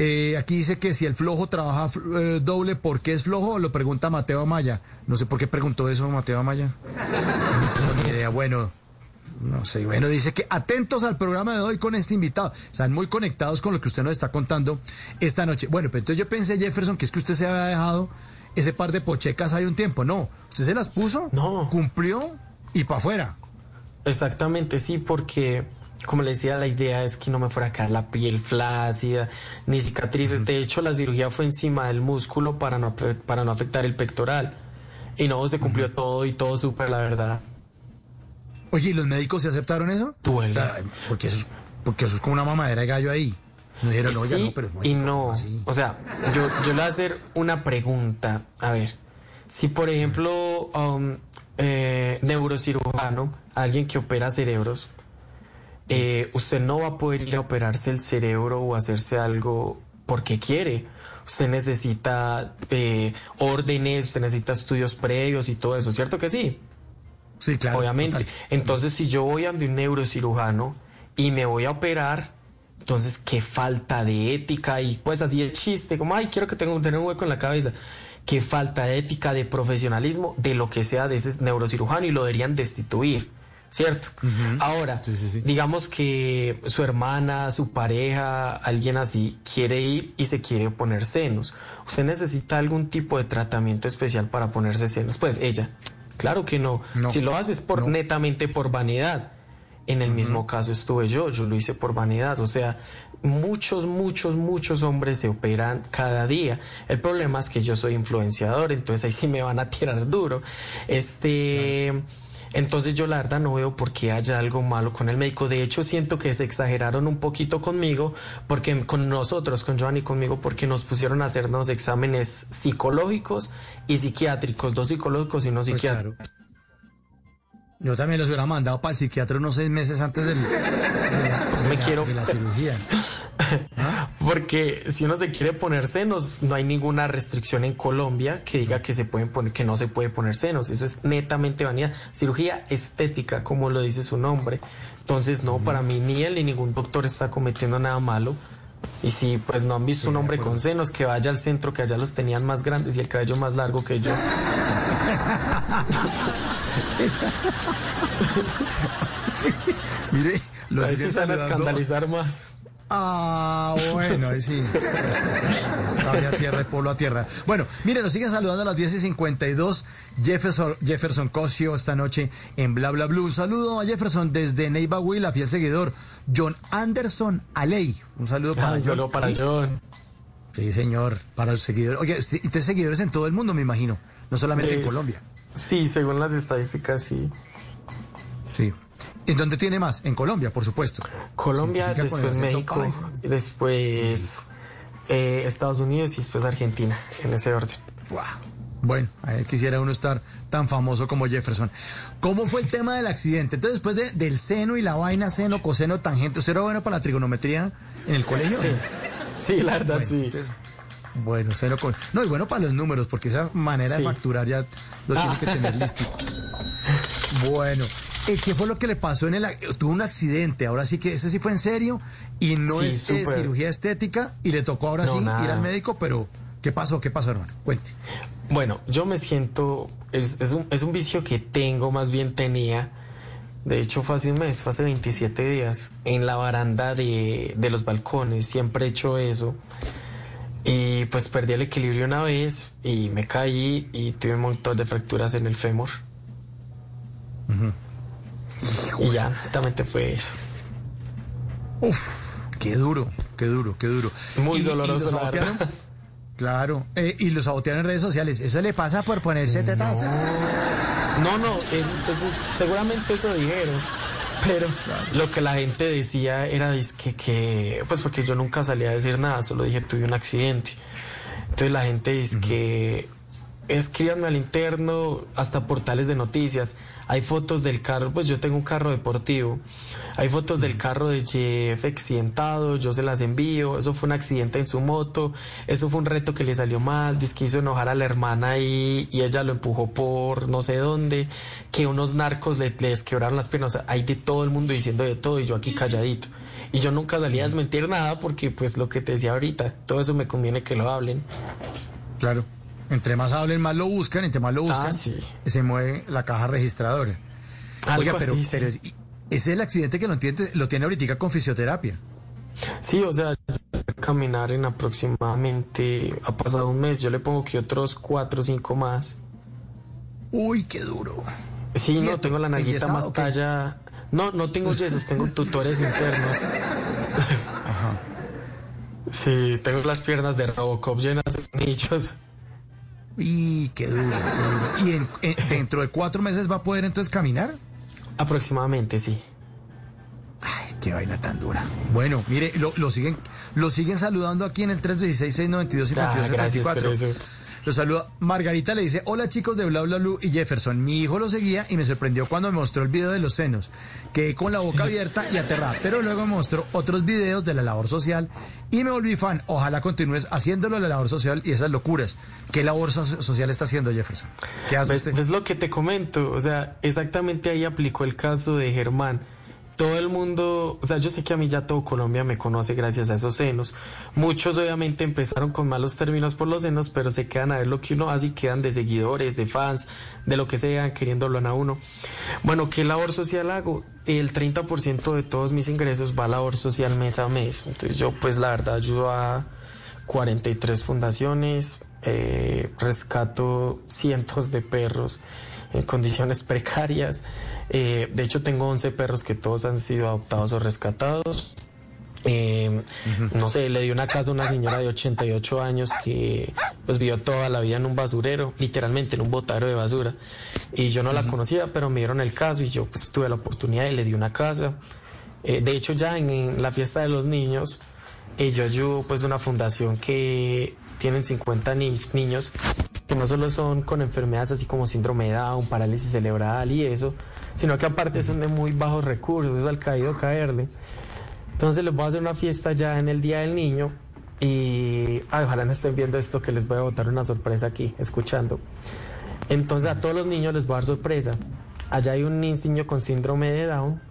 Eh, aquí dice que si el flojo trabaja eh, doble, ¿por qué es flojo? Lo pregunta Mateo Amaya. No sé por qué preguntó eso Mateo Amaya. No tengo ni idea. Bueno, no sé, bueno, dice que atentos al programa de hoy con este invitado. Están muy conectados con lo que usted nos está contando esta noche. Bueno, pero entonces yo pensé, Jefferson, que es que usted se había dejado ese par de pochecas hay un tiempo. No, usted se las puso, No. cumplió y para afuera. Exactamente, sí, porque como le decía, la idea es que no me fuera a caer la piel flácida, ni cicatrices. De hecho, la cirugía fue encima del músculo para no, para no afectar el pectoral. Y no, se cumplió todo y todo súper, la verdad. Oye, ¿y los médicos se aceptaron eso? Duele. O sea, porque eso es, porque eso es como una mamadera de gallo ahí. No dijeron, oiga, sí no, pero y no. así. O sea, yo, yo le voy a hacer una pregunta. A ver, si por ejemplo, um, eh, neurocirujano, alguien que opera cerebros, eh, usted no va a poder ir a operarse el cerebro o hacerse algo porque quiere. Usted necesita eh, órdenes, usted necesita estudios previos y todo eso, ¿cierto que sí? Sí, claro. Obviamente. total. Entonces, si yo voy a un neurocirujano y me voy a operar, entonces qué falta de ética y pues así de chiste, como, ay, quiero que tenga tener un hueco en la cabeza. Qué falta de ética, de profesionalismo, de lo que sea de ese neurocirujano y lo deberían destituir, ¿cierto? Ahora, Sí, sí, sí. digamos que su hermana, su pareja, alguien así quiere ir y se quiere poner senos. ¿Usted necesita algún tipo de tratamiento especial para ponerse senos? Pues ella, claro que no. No. Si lo haces por No. netamente por vanidad. En el mismo caso estuve yo, yo lo hice por vanidad, o sea, muchos, muchos, muchos hombres se operan cada día. El problema es que yo soy influenciador, entonces ahí sí me van a tirar duro. Este, Entonces yo la verdad no veo por qué haya algo malo con el médico. De hecho siento que se exageraron un poquito conmigo, porque con nosotros, con Joan y conmigo, porque nos pusieron a hacernos exámenes psicológicos y psiquiátricos, dos psicológicos y no Pues psiquiátricos. claro. Yo también los hubiera mandado para el psiquiatra unos seis meses antes del- de Me la- quiero- de la cirugía. Porque si uno se quiere poner senos, no hay ninguna restricción en Colombia que diga que se pueden poner, que no se puede poner senos. Eso es netamente vanidad. Cirugía estética, como lo dice su nombre. Entonces, no, para mí ni él ni ningún doctor está cometiendo nada malo. Y si pues no han visto un hombre con senos, que vaya al centro, que allá los tenían más grandes y el cabello más largo que yo. Mire, lo A ver siguen si se van a escandalizar más. Ah, bueno, ahí sí. Cable a tierra y polo a tierra. Bueno, mire, nos siguen saludando a las 10 y 52. Jefferson, Jefferson Cosio esta noche en Bla Bla Blue. Un saludo a Jefferson desde Neiva Huila, fiel seguidor. John Anderson Aley. Un saludo para John. para John. Sí, señor, para los seguidores. Oye, usted usted seguidores en todo el mundo, me imagino. No solamente en Es- Colombia. Sí, según las estadísticas, sí. Sí. ¿En dónde tiene más? En Colombia, por supuesto. Colombia, después México, después eh, Estados Unidos y después Argentina, en ese orden. Wow. Bueno, a ver, quisiera uno estar tan famoso como Jefferson. ¿Cómo fue el tema del accidente? Entonces, después de- del seno y la vaina, seno, coseno, tangente, ¿usted era bueno para la trigonometría en el colegio? Sí, sí, la verdad, Bueno, sí. entonces, bueno, seno con... No, y bueno para los números, porque esa manera Sí. de facturar ya lo tiene Ah. que tener listo. Bueno, ¿qué fue lo que le pasó en el... Tuvo un accidente, ahora sí que ese sí fue en serio, y no Sí, es eh, cirugía estética, y le tocó ahora No, sí ir nada. al médico, pero ¿qué pasó? ¿Qué pasó, hermano? Cuente. Bueno, yo me siento, es, es un, es un vicio que tengo, más bien tenía. De hecho, fue hace un mes, fue hace 27 días, en la baranda de, de los balcones. Siempre he hecho eso. Y pues perdí el equilibrio una vez y me caí y tuve un montón de fracturas en el fémur. Y ya, netamente fue eso. Uf, qué duro, qué duro, qué duro. Muy Y- y doloroso, los la verdad. Claro, eh, y los sabotearon en redes sociales. Eso le pasa por ponerse tetas. No, no, es- es- seguramente eso dijeron. Pero lo que la gente decía era es que, que, pues porque yo nunca salí a decir nada, solo dije tuve un accidente. Entonces la gente dice que escríbanme al interno, hasta portales de noticias. Hay fotos del carro, pues yo tengo un carro deportivo. Hay fotos del carro de Jeff accidentado, yo se las envío. Eso fue un accidente en su moto. Eso fue un reto que le salió mal. Dice que hizo enojar a la hermana y, y ella lo empujó por no sé dónde. Que unos narcos le, les quebraron las piernas. O sea, hay de todo el mundo diciendo de todo y yo aquí calladito. Y yo nunca salí a desmentir nada porque pues lo que te decía ahorita, todo eso me conviene que lo hablen. Claro. Entre más hablen, más lo buscan. Entre más lo buscan, Ah, sí. se mueve la caja registradora. Algo Oiga, pero, así, sí. pero es- el accidente que lo tiene, lo tiene ahorita con fisioterapia. Sí, o sea, yo voy a caminar en aproximadamente, ha pasado un mes, yo le pongo que otros cuatro o cinco más. Uy, qué duro. Sí, no, tengo la naguita ¿Enyesado más talla. No, no tengo yesos, tengo tutores internos. Sí, tengo las piernas de Robocop llenas de anillos. Y qué duro, qué duro. ¿Y en- en- dentro de cuatro meses va a poder entonces caminar? Aproximadamente, sí. Ay, qué vaina tan dura. Bueno, mire, lo, lo siguen, lo siguen saludando aquí en el 316-692-5274. Ah, gracias por eso. Lo saluda. Margarita le dice, hola chicos de Bla Bla Blue y Jefferson. Mi hijo lo seguía y me sorprendió cuando me mostró el video de los senos. Quedé con la boca abierta y aterrada. Pero luego me mostró otros videos de la labor social y me volví fan. Ojalá continúes haciéndolo la labor social y esas locuras. ¿Qué labor so- social está haciendo Jefferson? ¿Qué hace ¿Ves, usted? ves lo que te comento? O sea, exactamente ahí aplicó el caso de Germán. Todo el mundo, o sea, yo sé que a mí ya todo Colombia me conoce gracias a esos senos. Muchos obviamente empezaron con malos términos por los senos, pero se quedan a ver lo que uno hace y quedan de seguidores, de fans, de lo que sean, queriéndolo a uno. Bueno, ¿qué labor social hago? El 30% de todos mis ingresos va a labor social mes a mes. Entonces yo pues la verdad ayudo a 43 fundaciones, eh, rescato cientos de perros en condiciones precarias. Eh, de hecho, tengo 11 perros que todos han sido adoptados o rescatados. Eh, No sé, le dio una casa a una señora de 88 años que pues vivió toda la vida en un basurero, literalmente en un botadero de basura. Y yo no la conocía, pero me dieron el caso y yo pues tuve la oportunidad y le di una casa. Eh, de hecho, ya en, en la fiesta de los niños, eh, yo ayudo pues una fundación que tienen 50 ni- niños que no solo son con enfermedades así como síndrome de Down, parálisis cerebral y eso, sino que aparte son de muy bajos recursos, eso al caído caerle. Entonces les voy a hacer una fiesta ya en el Día del Niño y ay, ojalá no estén viendo esto que les voy a botar una sorpresa aquí, escuchando. Entonces a todos los niños les voy a dar sorpresa. Allá hay un niño con síndrome de Down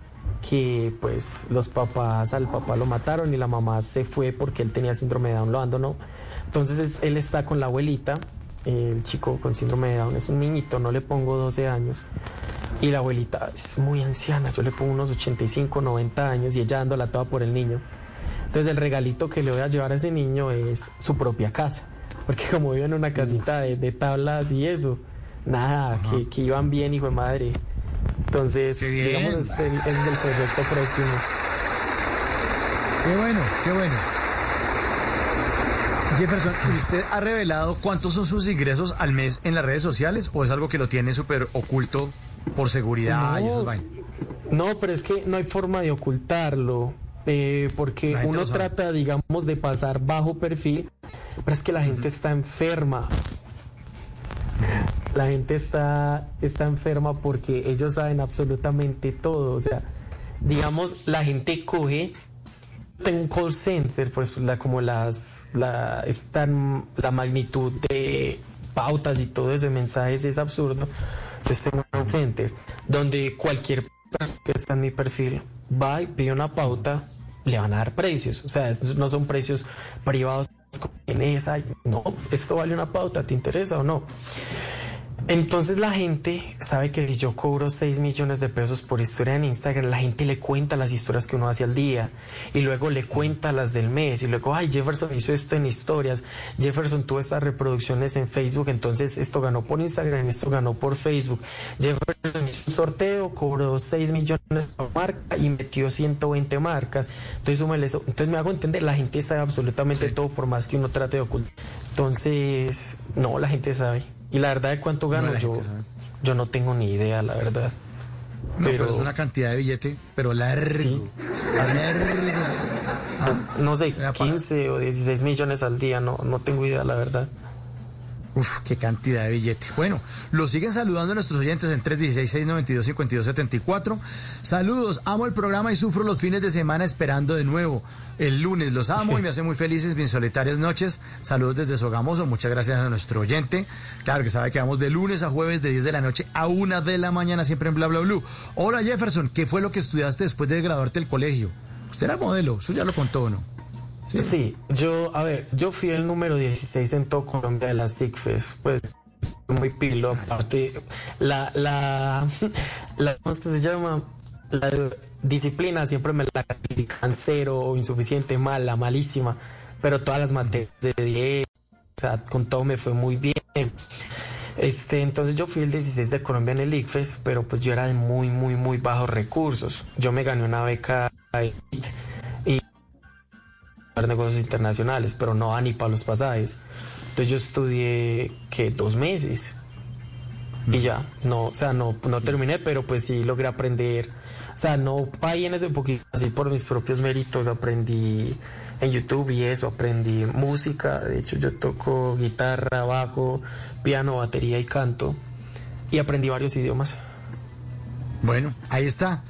que pues los papás al papá lo mataron y la mamá se fue porque él tenía síndrome de Down, lo abandonó. Entonces es- él está con la abuelita, el chico con síndrome de Down es un niñito, no le pongo 12 años. Y la abuelita es muy anciana, yo le pongo unos 85, 90 años y ella dándola toda por el niño. Entonces el regalito que le voy a llevar a ese niño es su propia casa. Porque como vive en una casita de, de tablas y eso, nada, que, que iban bien, hijo de madre. Entonces, digamos, es el, es el proyecto próximo. Qué bueno, qué bueno. Jefferson, ¿y ¿usted ha revelado cuántos son sus ingresos al mes en las redes sociales o es algo que lo tiene súper oculto por seguridad y No. esas vainas? No, pero es que no hay forma de ocultarlo, eh, porque uno trata, digamos, de pasar bajo perfil, pero es que la gente está enferma. La gente está, está enferma porque ellos saben absolutamente todo. O sea, digamos, la gente coge. Tengo un call center, pues la, como las, la, es tan- la magnitud de pautas y todo eso de mensajes es absurdo. Entonces tengo un call center donde cualquier persona que está en mi perfil va y pide una pauta, le van a dar precios. O sea, no son precios privados. en esa, no, esto vale una pauta, ¿te interesa o no? Entonces la gente sabe que si yo cobro 6 millones de pesos por historia en Instagram, la gente le cuenta las historias que uno hace al día y luego le cuenta las del mes y luego, ay, Jefferson hizo esto en historias, Jefferson tuvo estas reproducciones en Facebook, entonces esto ganó por Instagram, esto ganó por Facebook. Jefferson hizo un sorteo, cobró 6 millones por marca y metió 120 marcas. Entonces, eso. entonces me hago entender, la gente sabe absolutamente todo por más que uno trate de ocultar. Entonces, no, la gente sabe. Y la verdad de cuánto gano yo, yo no tengo ni idea, la verdad. No, pero, Pero- es una cantidad de billete, pero largo. Sí. Largo. No, no sé, Era para- 15 o 16 millones al día, no, no tengo idea, la verdad. Uf, qué cantidad de billete. Bueno, lo siguen saludando nuestros oyentes en 316-692-5274. Saludos, amo el programa y sufro los fines de semana esperando de nuevo. El lunes los amo y me hace muy felices mis solitarias noches. Saludos desde Sogamoso, muchas gracias a nuestro oyente. Claro que sabe que vamos de lunes a jueves de 10 de la noche a 1 de la mañana siempre en Bla Bla Blue. Hola Jefferson, ¿qué fue lo que estudiaste después de graduarte del colegio? Usted era modelo, eso ya lo contó, ¿o ¿no? Sí. yo, a ver, yo fui el número 16 en todo Colombia de las SIGFES, pues muy pilo, aparte, la, la, la, ¿cómo se llama? La disciplina siempre me la califican cero insuficiente, mala, malísima, pero todas las materias de 10, o sea, con todo me fue muy bien. Este, entonces yo fui el 16 de Colombia en el ICFES, pero pues yo era de muy, muy, muy bajos recursos. Yo me gané una beca y negocios internacionales, pero no a ni para los pasajes. Entonces yo estudié que dos meses y ya, no, o sea, no, no terminé, pero pues sí logré aprender. O sea, no pagué en ese poquito, así por mis propios méritos aprendí en YouTube y eso, aprendí música. De hecho, yo toco guitarra, bajo, piano, batería y canto. Y aprendí varios idiomas. Bueno, ahí está.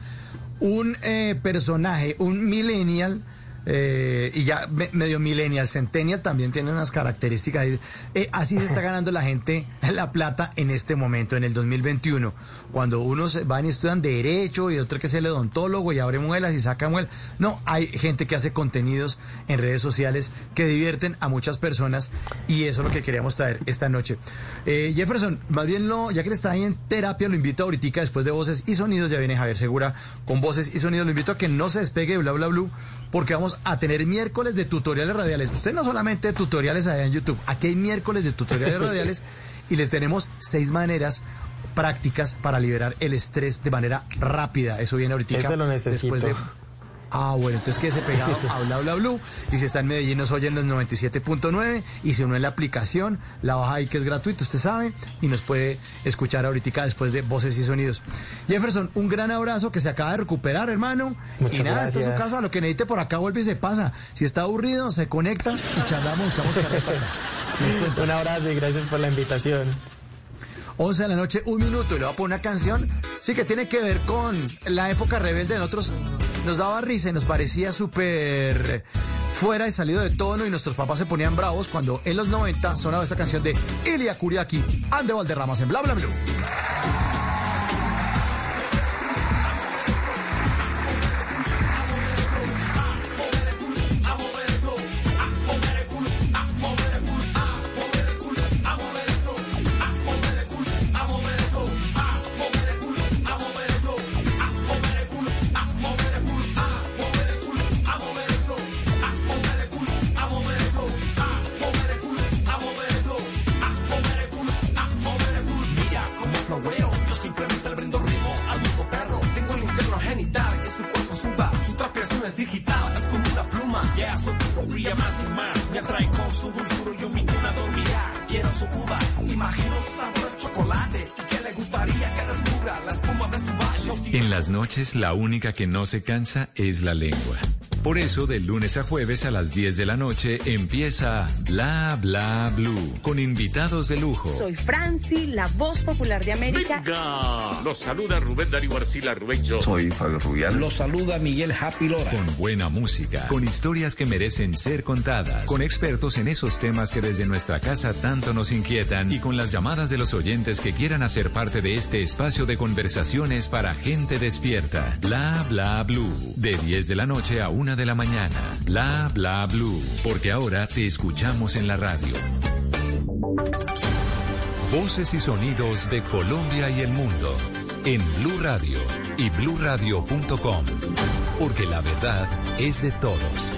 Un eh, personaje, un millennial, eh, y ya me- medio millennial, centennial también tiene unas características. Eh, así se está ganando la gente la plata en este momento, en el 2021. Cuando unos van y estudian derecho y otro que es el odontólogo y abre muelas y saca muelas. No, hay gente que hace contenidos en redes sociales que divierten a muchas personas y eso es lo que queríamos traer esta noche. Eh, Jefferson, más bien no, ya que está ahí en terapia, lo invito ahorita después de Voces y Sonidos, ya viene Javier Segura con Voces y Sonidos, lo invito a que no se despegue de bla bla bla, porque vamos a tener miércoles de tutoriales radiales. Usted no solamente tutoriales allá en YouTube, aquí hay miércoles de tutoriales radiales y les tenemos seis maneras prácticas para liberar el estrés de manera rápida. Eso viene ahorita. Ese lo necesito. Después de Ah, bueno, entonces quédese pegado a Bla Bla Blue. Y si está en Medellín, nos oyen los 97.9. Y si uno en la aplicación, la baja ahí que es gratuito, usted sabe. Y nos puede escuchar ahorita después de voces y sonidos. Jefferson, un gran abrazo que se acaba de recuperar, hermano. Muchas y nada, esta es su gracias. casa. Lo que necesite por acá vuelve y se pasa. Si está aburrido, se conecta y charlamos, echamos. Un abrazo y gracias por la invitación. 11 de la noche, un minuto, y le voy a poner una canción, sí que tiene que ver con la época rebelde de nosotros. Nos daba risa y nos parecía súper fuera de salido de tono y nuestros papás se ponían bravos cuando en los 90 sonaba esta canción de Ilia Kuriaki, Ande Valderramas en Bla Bla Blue. Simplemente le brindo ritmo al mundo perro. Tengo el infierno genital, que su cuerpo suba, su transpiración es digital, es como una pluma. Yeah, su brilla más y más, me atrae con su dulzura, yo mi cuna dormirá. Quiero su uva, imagino su sabor es chocolate, y que le gustaría que descubra la espuma de su valle. En las noches la única que no se cansa es la lengua. Por eso, de lunes a jueves a las 10 de la noche empieza Bla Bla Blue con invitados de lujo. Soy Franci, la voz popular de América. Los saluda Rubén Darío Arcila Rubencho. Soy Fabio Rubial. Los saluda Miguel Happy Lora. Con buena música, con historias que merecen ser contadas, con expertos en esos temas que desde nuestra casa tanto nos inquietan y con las llamadas de los oyentes que quieran hacer parte de este espacio de conversaciones para gente despierta. Bla Bla Blue, de 10 de la noche a 1 de la mañana. Bla Bla Blue, porque ahora te escuchamos en la radio. Voces y sonidos de Colombia y el mundo en Blue Radio y bluradio.com, porque la verdad es de todos.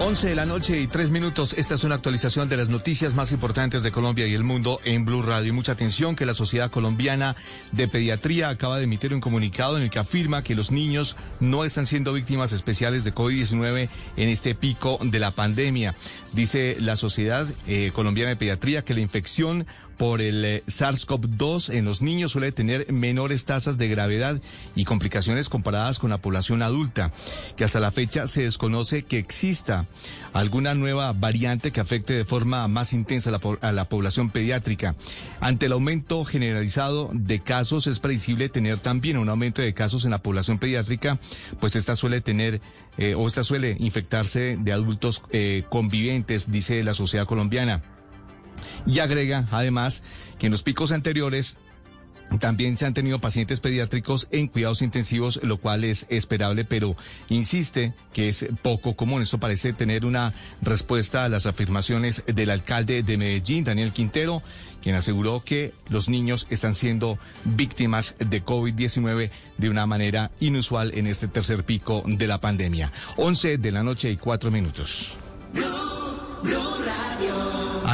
11 de la noche y 3 minutos. Esta es una actualización de las noticias más importantes de Colombia y el mundo en Blue Radio. Mucha atención que la Sociedad Colombiana de Pediatría acaba de emitir un comunicado en el que afirma que los niños no están siendo víctimas especiales de COVID-19 en este pico de la pandemia. Dice la Sociedad eh, Colombiana de Pediatría que la infección por el eh, SARS-CoV-2 en los niños suele tener menores tasas de gravedad y complicaciones comparadas con la población adulta, que hasta la fecha se desconoce que exista alguna nueva variante que afecte de forma más intensa a la, población pediátrica. Ante el aumento generalizado de casos, es previsible tener también un aumento de casos en la población pediátrica, pues esta suele tener eh, o esta suele infectarse de adultos eh, conviventes, dice la sociedad colombiana. Y agrega, además, que en los picos anteriores también se han tenido pacientes pediátricos en cuidados intensivos, lo cual es esperable, pero insiste que es poco común. Esto parece tener una respuesta a las afirmaciones del alcalde de Medellín, Daniel Quintero, quien aseguró que los niños están siendo víctimas de COVID-19 de una manera inusual en este tercer pico de la pandemia. 11 de la noche y cuatro minutos.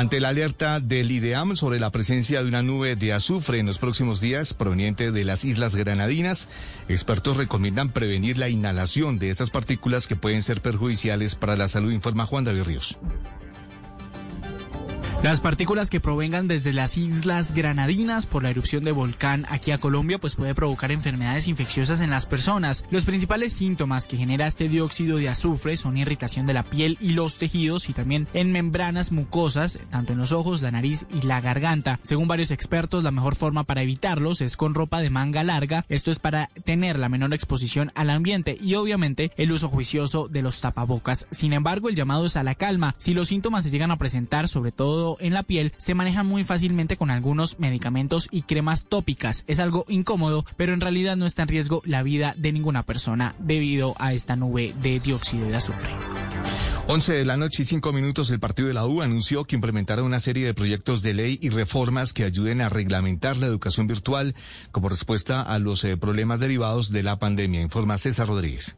Ante la alerta del IDEAM sobre la presencia de una nube de azufre en los próximos días proveniente de las Islas Granadinas, expertos recomiendan prevenir la inhalación de estas partículas que pueden ser perjudiciales para la salud, informa Juan David Ríos. Las partículas que provengan desde las islas Granadinas por la erupción de volcán aquí a Colombia pues puede provocar enfermedades infecciosas en las personas. Los principales síntomas que genera este dióxido de azufre son irritación de la piel y los tejidos y también en membranas mucosas, tanto en los ojos, la nariz y la garganta. Según varios expertos, la mejor forma para evitarlos es con ropa de manga larga. Esto es para tener la menor exposición al ambiente y obviamente el uso juicioso de los tapabocas. Sin embargo, el llamado es a la calma. Si los síntomas se llegan a presentar, sobre todo en la piel, se manejan muy fácilmente con algunos medicamentos y cremas tópicas. Es algo incómodo, pero en realidad no está en riesgo la vida de ninguna persona debido a esta nube de dióxido de azufre. 11 de la noche y 5 minutos, el partido de la U anunció que implementará una serie de proyectos de ley y reformas que ayuden a reglamentar la educación virtual como respuesta a los eh, problemas derivados de la pandemia, informa César Rodríguez.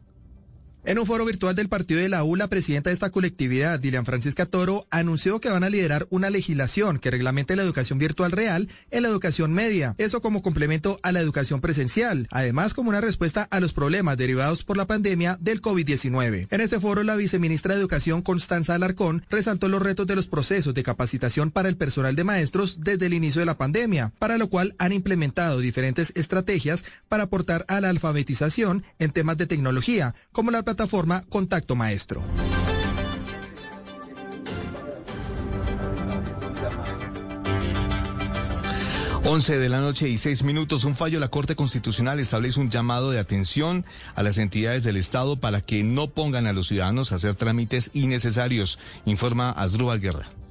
En un foro virtual del partido de la U, la presidenta de esta colectividad, Dilian Francisca Toro, anunció que van a liderar una legislación que reglamente la educación virtual real en la educación media. Eso como complemento a la educación presencial. Además, como una respuesta a los problemas derivados por la pandemia del COVID-19. En este foro, la viceministra de Educación, Constanza Alarcón, resaltó los retos de los procesos de capacitación para el personal de maestros desde el inicio de la pandemia, para lo cual han implementado diferentes estrategias para aportar a la alfabetización en temas de tecnología, como la Contacto Maestro. Once de la noche y seis minutos. Un fallo de la Corte Constitucional establece un llamado de atención a las entidades del Estado para que no pongan a los ciudadanos a hacer trámites innecesarios, informa Asdrúbal Guerra.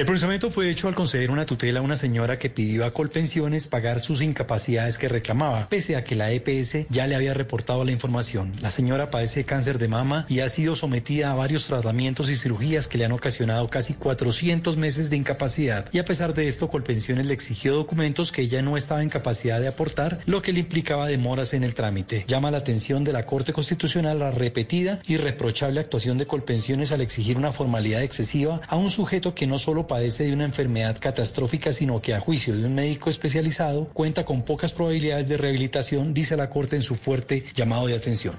El procesamiento fue hecho al conceder una tutela a una señora que pidió a Colpensiones pagar sus incapacidades que reclamaba, pese a que la EPS ya le había reportado la información. La señora padece cáncer de mama y ha sido sometida a varios tratamientos y cirugías que le han ocasionado casi 400 meses de incapacidad. Y a pesar de esto, Colpensiones le exigió documentos que ella no estaba en capacidad de aportar, lo que le implicaba demoras en el trámite. Llama la atención de la Corte Constitucional la repetida y reprochable actuación de Colpensiones al exigir una formalidad excesiva a un sujeto que no solo padece de una enfermedad catastrófica, sino que a juicio de un médico especializado cuenta con pocas probabilidades de rehabilitación, dice la Corte en su fuerte llamado de atención.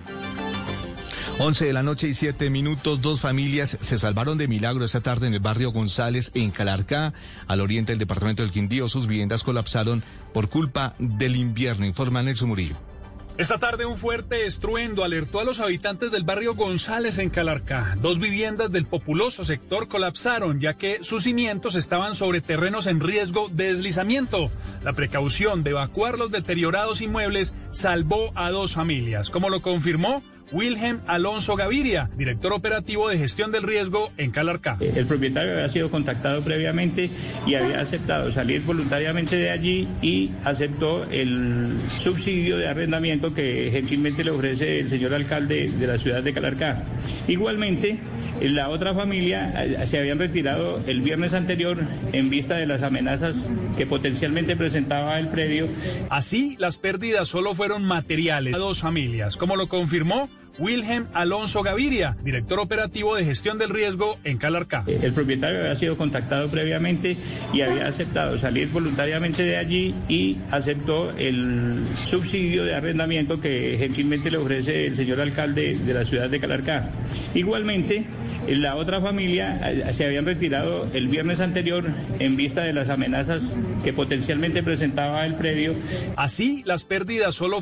11 de la noche y 7 minutos, dos familias se salvaron de milagro esta tarde en el barrio González, en Calarcá, al oriente del departamento del Quindío. Sus viviendas colapsaron por culpa del invierno, informa Nelson Murillo. Esta tarde un fuerte estruendo alertó a los habitantes del barrio González en Calarcá. Dos viviendas del populoso sector colapsaron ya que sus cimientos estaban sobre terrenos en riesgo de deslizamiento. La precaución de evacuar los deteriorados inmuebles salvó a dos familias, como lo confirmó Wilhelm Alonso Gaviria, director operativo de gestión del riesgo en Calarcá. El propietario había sido contactado previamente y había aceptado salir voluntariamente de allí y aceptó el subsidio de arrendamiento que gentilmente le ofrece el señor alcalde de la ciudad de Calarcá. Igualmente, la otra familia eh, se habían retirado el viernes anterior en vista de las amenazas que potencialmente presentaba el predio. Así, las pérdidas solo fueron materiales a dos familias, como lo confirmó Wilhelm Alonso Gaviria, director operativo de gestión del riesgo en Calarcá. El propietario había sido contactado previamente y había aceptado salir voluntariamente de allí y aceptó el subsidio de arrendamiento que gentilmente le ofrece el señor alcalde de la ciudad de Calarcá. Igualmente, la otra familia eh, se habían retirado el viernes anterior en vista de las amenazas que potencialmente presentaba el predio. Así, las pérdidas solo fueron